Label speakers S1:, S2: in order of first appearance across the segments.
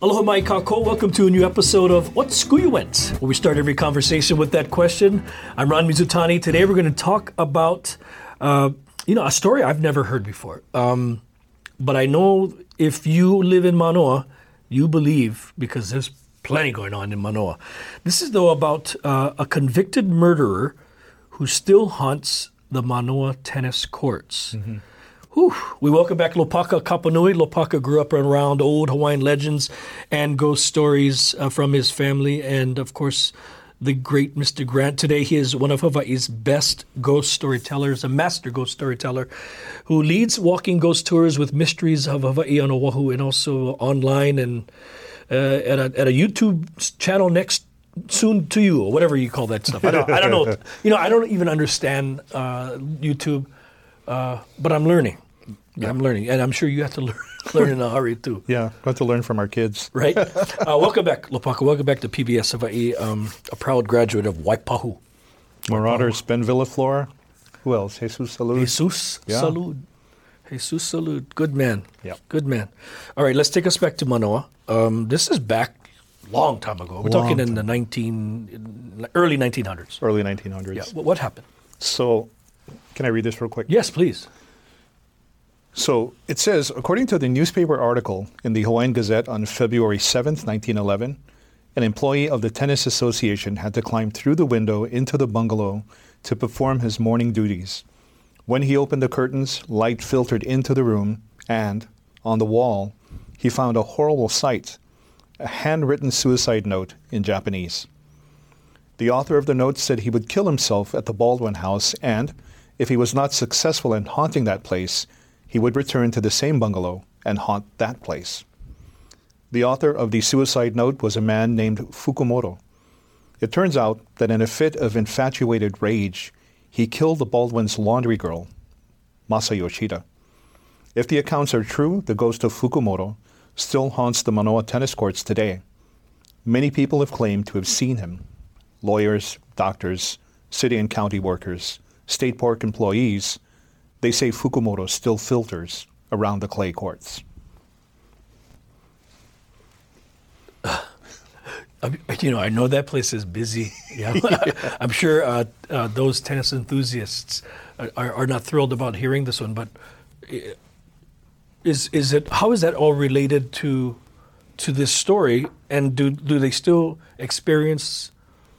S1: Aloha mai kākou. Welcome to a new episode of What School You Went, where we start every conversation with that question. I'm Ron Mizutani. Today we're going to talk about, uh, you know, a story I've never heard before. Um, but I know if you live in Manoa, you believe because there's plenty going on in Manoa. This is though about uh, a convicted murderer who still haunts the Manoa tennis courts. Whew. We welcome back Lopaka Kapanui. Lopaka grew up around old Hawaiian legends and ghost stories uh, from his family, and of course, the great Mr. Grant. Today, he is one of Hawaii's best ghost storytellers, a master ghost storyteller, who leads walking ghost tours with Mysteries of Hawaii on Oahu and also online and uh, at, a, at a YouTube channel next soon to you or whatever you call that stuff. I don't, I don't know. You know, I don't even understand uh, YouTube, uh, but I'm learning. I'm learning, and I'm sure you have to learn, learn in a hurry too.
S2: Yeah, got to learn from our kids.
S1: Right? uh, welcome back, Lopaka. Welcome back to PBS Hawaii. Um, a proud graduate of Waipahu.
S2: Marauders, Ben Villaflor. Who else? Jesus Salud.
S1: Jesus
S2: Yeah.
S1: Salud. Jesus Salud. Good man.
S2: Yep.
S1: Good man. All right, let's take us back to Manoa. Um, this is back long time ago. We're
S2: Long
S1: talking in the 19, early 1900s.
S2: Early 1900s.
S1: Yeah. What, what happened?
S2: So, can I read this real quick?
S1: Yes, please.
S2: So, it says according to the newspaper article in the Hawaiian Gazette on February 7th, 1911, an employee of the Tennis Association had to climb through the window into the bungalow to perform his morning duties. When he opened the curtains, light filtered into the room, and, on the wall, he found a horrible sight a handwritten suicide note in Japanese. The author of the note said he would kill himself at the Baldwin house, and, if he was not successful in haunting that place, he would return to the same bungalow and haunt that place. The author of the suicide note was a man named Fukumoto. It turns out that in a fit of infatuated rage, he killed the Baldwin's laundry girl, Masa Yoshida. If the accounts are true, the ghost of Fukumoto still haunts the Manoa tennis courts today. Many people have claimed to have seen him lawyers, doctors, city and county workers, state park employees. They say Fukumoto still filters around the clay courts.
S1: I you know, I know that place is busy. Yeah, I'm sure uh, uh, those tennis enthusiasts are, are not thrilled about hearing this one. But uh, is is it how is that all related to to this story? And do do they still experience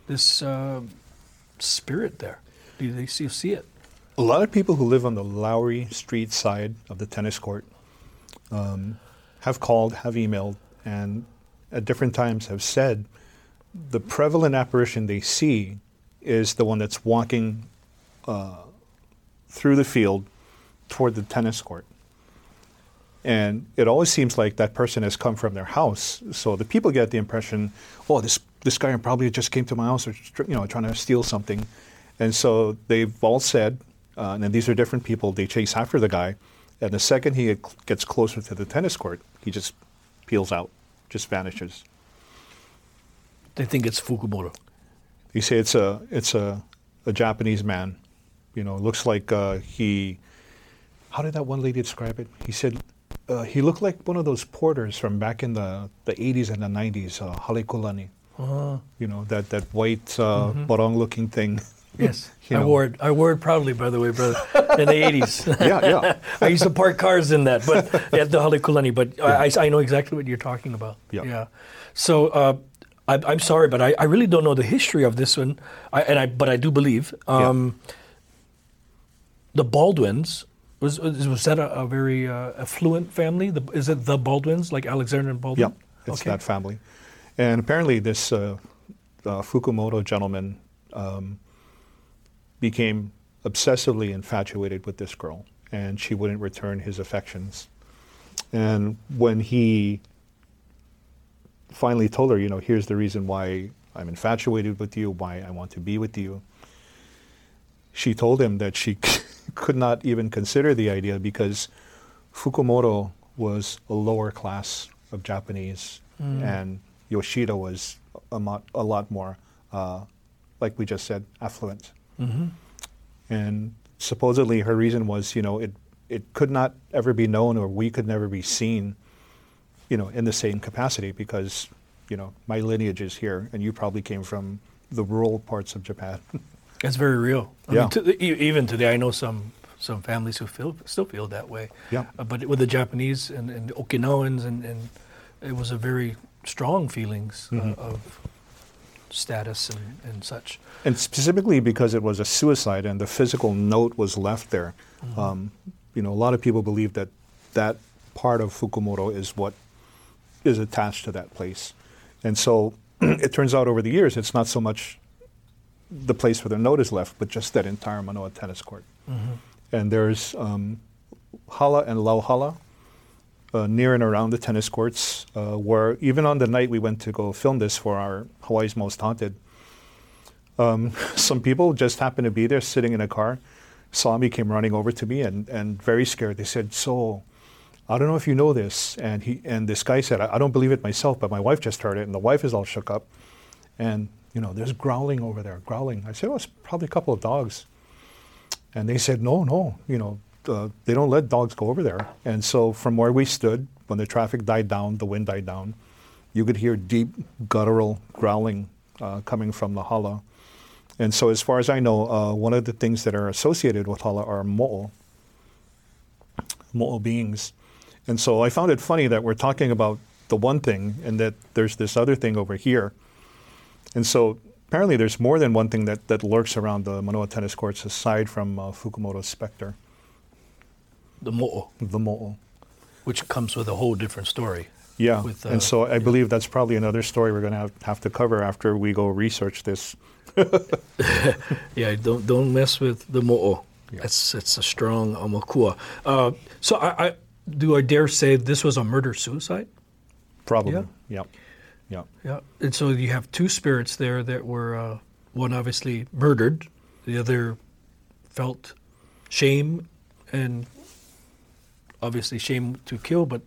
S1: this uh, spirit there? Do they still see it?
S2: A lot of people who live on the Lowry Street side of the tennis court um, have called, have emailed, and at different times have said the prevalent apparition they see is the one that's walking uh, through the field toward the tennis court. And it always seems like that person has come from their house. So the people get the impression, oh, this, this guy probably just came to my house or you know trying to steal something. And so they've all said, uh, and these are different people, they chase after the guy. And the second he gets closer to the tennis court, he just peels out, just vanishes.
S1: They think it's Fukumoto.
S2: They say it's a it's a, a Japanese man. You know, looks like uh, he. How did that one lady describe it? He said uh, he looked like one of those porters from back in the, the 80s and the 90s, uh, halekulani. You know, that, that white uh, barong-looking thing.
S1: Yes,
S2: You
S1: I wore it. I wore it proudly, by the way, brother, in the '80s.
S2: yeah, yeah.
S1: I used to park cars in that, but at the Halekulani. But I, I know exactly what you're talking about.
S2: Yeah.
S1: Yeah. So uh, I, I'm sorry, but I, I really don't know the history of this one. I, and I, but I do believe um, the Baldwins was was, was that a, a very uh, affluent family? The, is it the Baldwins, like Alexander and Baldwin?
S2: Yeah, it's
S1: Okay.
S2: that family. And apparently, this uh, uh, Fukumoto gentleman um, became obsessively infatuated with this girl, and she wouldn't return his affections. And when he finally told her, you know, here's the reason why I'm infatuated with you, why I want to be with you. She told him that she could not even consider the idea because Fukumoto was a lower class of Japanese, and Yoshida was a, mo- a lot more, uh, like we just said, affluent. And supposedly her reason was, you know, it, it could not ever be known or we could never be seen, you know, in the same capacity because, you know, my lineage is here and you probably came from the rural parts of Japan.
S1: That's very real. I
S2: Yeah.
S1: mean, to, even today, I know some some families who feel still feel that way.
S2: Yeah.
S1: Uh, but with the Japanese and, and Okinawans, and, and it was a very strong feelings
S2: Mm-hmm.
S1: uh, of status and, and such.
S2: and specifically because it was a suicide and the physical note was left there. Um, you know, a lot of people believe that that part of Fukumoto is what is attached to that place. And so it turns out over the years, it's not so much the place where the note is left, but just that entire Manoa tennis court. And there's um, Hala and Lauhala uh, near and around the tennis courts, uh, where even on the night we went to go film this for our Hawaii's Most Haunted, um, some people just happened to be there sitting in a car, saw me, came running over to me, and, and very scared. They said, So, I don't know if you know this. And, he, and this guy said, I, I don't believe it myself, but my wife just heard it, and the wife is all shook up. And, you know, there's growling over there, growling. I said, Oh, it's probably a couple of dogs. And they said, no, no, you know, uh, they don't let dogs go over there. And so from where we stood, when the traffic died down, the wind died down, you could hear deep guttural growling uh, coming from the hala. And so as far as I know, uh, one of the things that are associated with hala are mo'o, mo'o beings. And so I found it funny that we're talking about the one thing and that there's this other thing over here. And so apparently there's more than one thing that, that lurks around the Manoa tennis courts aside from uh, Fukumoto's specter,
S1: The mo'o,
S2: the mo'o.
S1: which comes with a whole different story.
S2: Yeah,
S1: With, uh,
S2: and so I believe that's probably another story we're going to have, to cover after we go research this.
S1: Yeah, don't don't mess with the mo'o.
S2: Yeah.
S1: It's it's a strong aumakua. Uh, so I, I do I dare say this was a murder suicide?
S2: Probably.
S1: Yeah.
S2: Yeah. Yeah.
S1: Yeah, and so you have two spirits there that were uh, one obviously murdered, the other felt shame and obviously shame to kill, but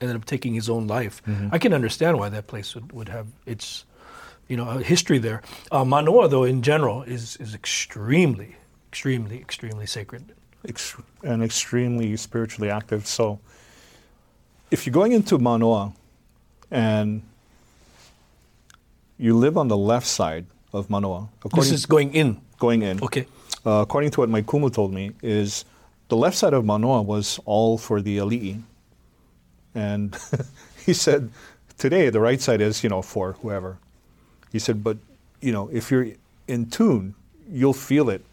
S1: ended up taking his own life. I can understand why that place would, would have its you know history there. Uh, Manoa though in general is is extremely extremely extremely sacred.
S2: Ex- and extremely spiritually active. So if you're going into Manoa and you live on the left side of Manoa,
S1: This is going in.
S2: going in.
S1: Okay.
S2: uh, according to what my kumu told me, is the left side of Manoa was all for the ali'i. And he said, today the right side is, you know, for whoever. He said, but, you know, if you're in tune, you'll feel it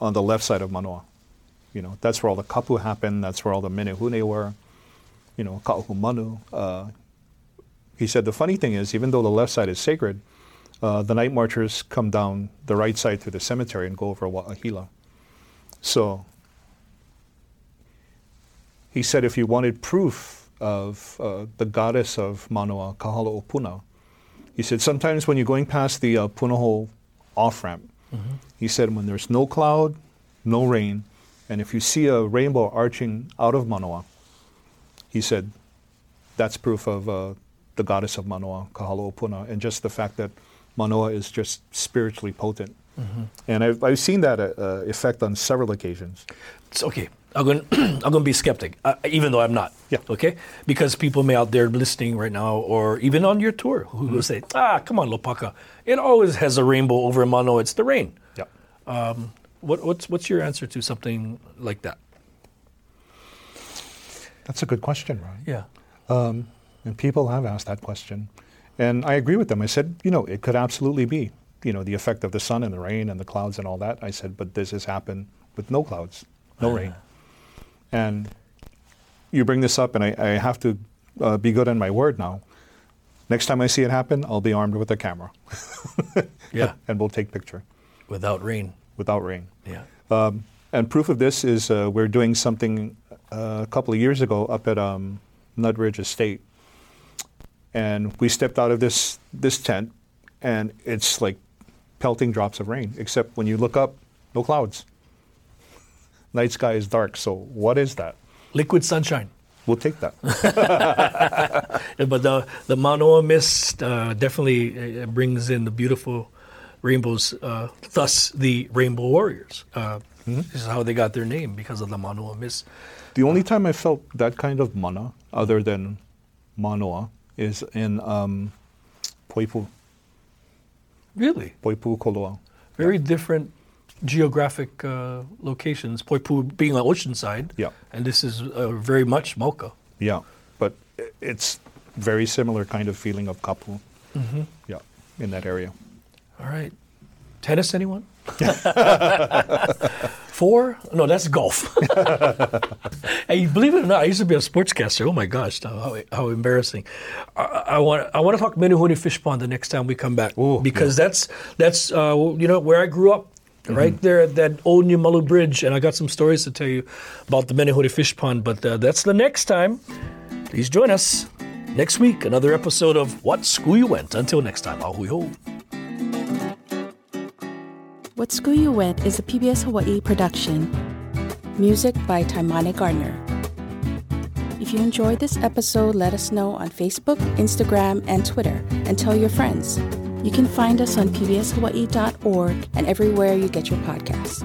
S2: on the left side of Manoa. You know, that's where all the kapu happened, that's where all the menehune were, you know, ka'ahumanu. Uh, he said the funny thing is, even though the left side is sacred, uh, the night marchers come down the right side through the cemetery and go over Wa'ahila. So he said if you wanted proof of uh, the goddess of Manoa, Kahalaopuna, he said sometimes when you're going past the uh, Punahou off ramp, he said when there's no cloud, no rain, and if you see a rainbow arching out of Manoa, he said that's proof of uh, the goddess of Manoa, Kahalaopuna, and just the fact that Manoa is just spiritually potent. And I've, I've seen that uh, uh, effect on several occasions.
S1: It's okay. I'm going. I'm going to be skeptic, uh, even though I'm not.
S2: Yeah.
S1: Okay. Because people may out there listening right now, or even on your tour, who will say, "Ah, come on, Lopaka. It always has a rainbow over Manoa. It's the rain."
S2: Yeah.
S1: What, what's what's your answer to something like that?
S2: That's a good question, Ron.
S1: Yeah.
S2: And people have asked that question. And I agree with them. I said, you know, it could absolutely be, you know, the effect of the sun and the rain and the clouds and all that. I said, but this has happened with no clouds, no rain. And you bring this up, and I, I have to uh, be good on my word now. Next time I see it happen, I'll be armed with a camera.
S1: Yeah.
S2: and we'll take picture
S1: Without rain.
S2: without rain.
S1: Yeah.
S2: Um, and proof of this is uh, we're doing something uh, a couple of years ago up at um, Nutridge Estate. And we stepped out of this, this tent and it's like pelting drops of rain. Except when you look up, no clouds. Night sky is dark. So what is that?
S1: Liquid sunshine.
S2: We'll take that.
S1: But the the Manoa mist uh, definitely uh, brings in the beautiful rainbows. Uh, thus, the Rainbow Warriors. Uh, This is how they got their name because of the Manoa mist.
S2: the only time I felt that kind of mana, other than manoa, is in um, Poipu,
S1: Really,
S2: Poipu Koloa.
S1: very different geographic uh, locations. Poipu being on oceanside,
S2: Yeah.
S1: and this is uh, very much mauka.
S2: Yeah, but it's very similar kind of feeling of kapu. Yeah, in that area.
S1: All right, tennis, anyone? Four? No, that's golf. hey, believe it or not, I used to be a sportscaster. Oh my gosh, how, how embarrassing! I, I want I want to talk Menehune Fish Pond the next time we come back
S2: Ooh,
S1: because that's that's uh, you know where I grew up. Right there at that old Niumalu Bridge, and I got some stories to tell you about the Menehune Fish Pond. But uh, that's the next time. Please join us next week. Another episode of What School You Went. Until next time, ahui ho.
S3: What School You Went is a PBS Hawaii production. Music by Taimane Gardner. If you enjoyed this episode, let us know on Facebook, Instagram, and Twitter, and tell your friends. You can find us on pbshawaii.org and everywhere you get your podcasts.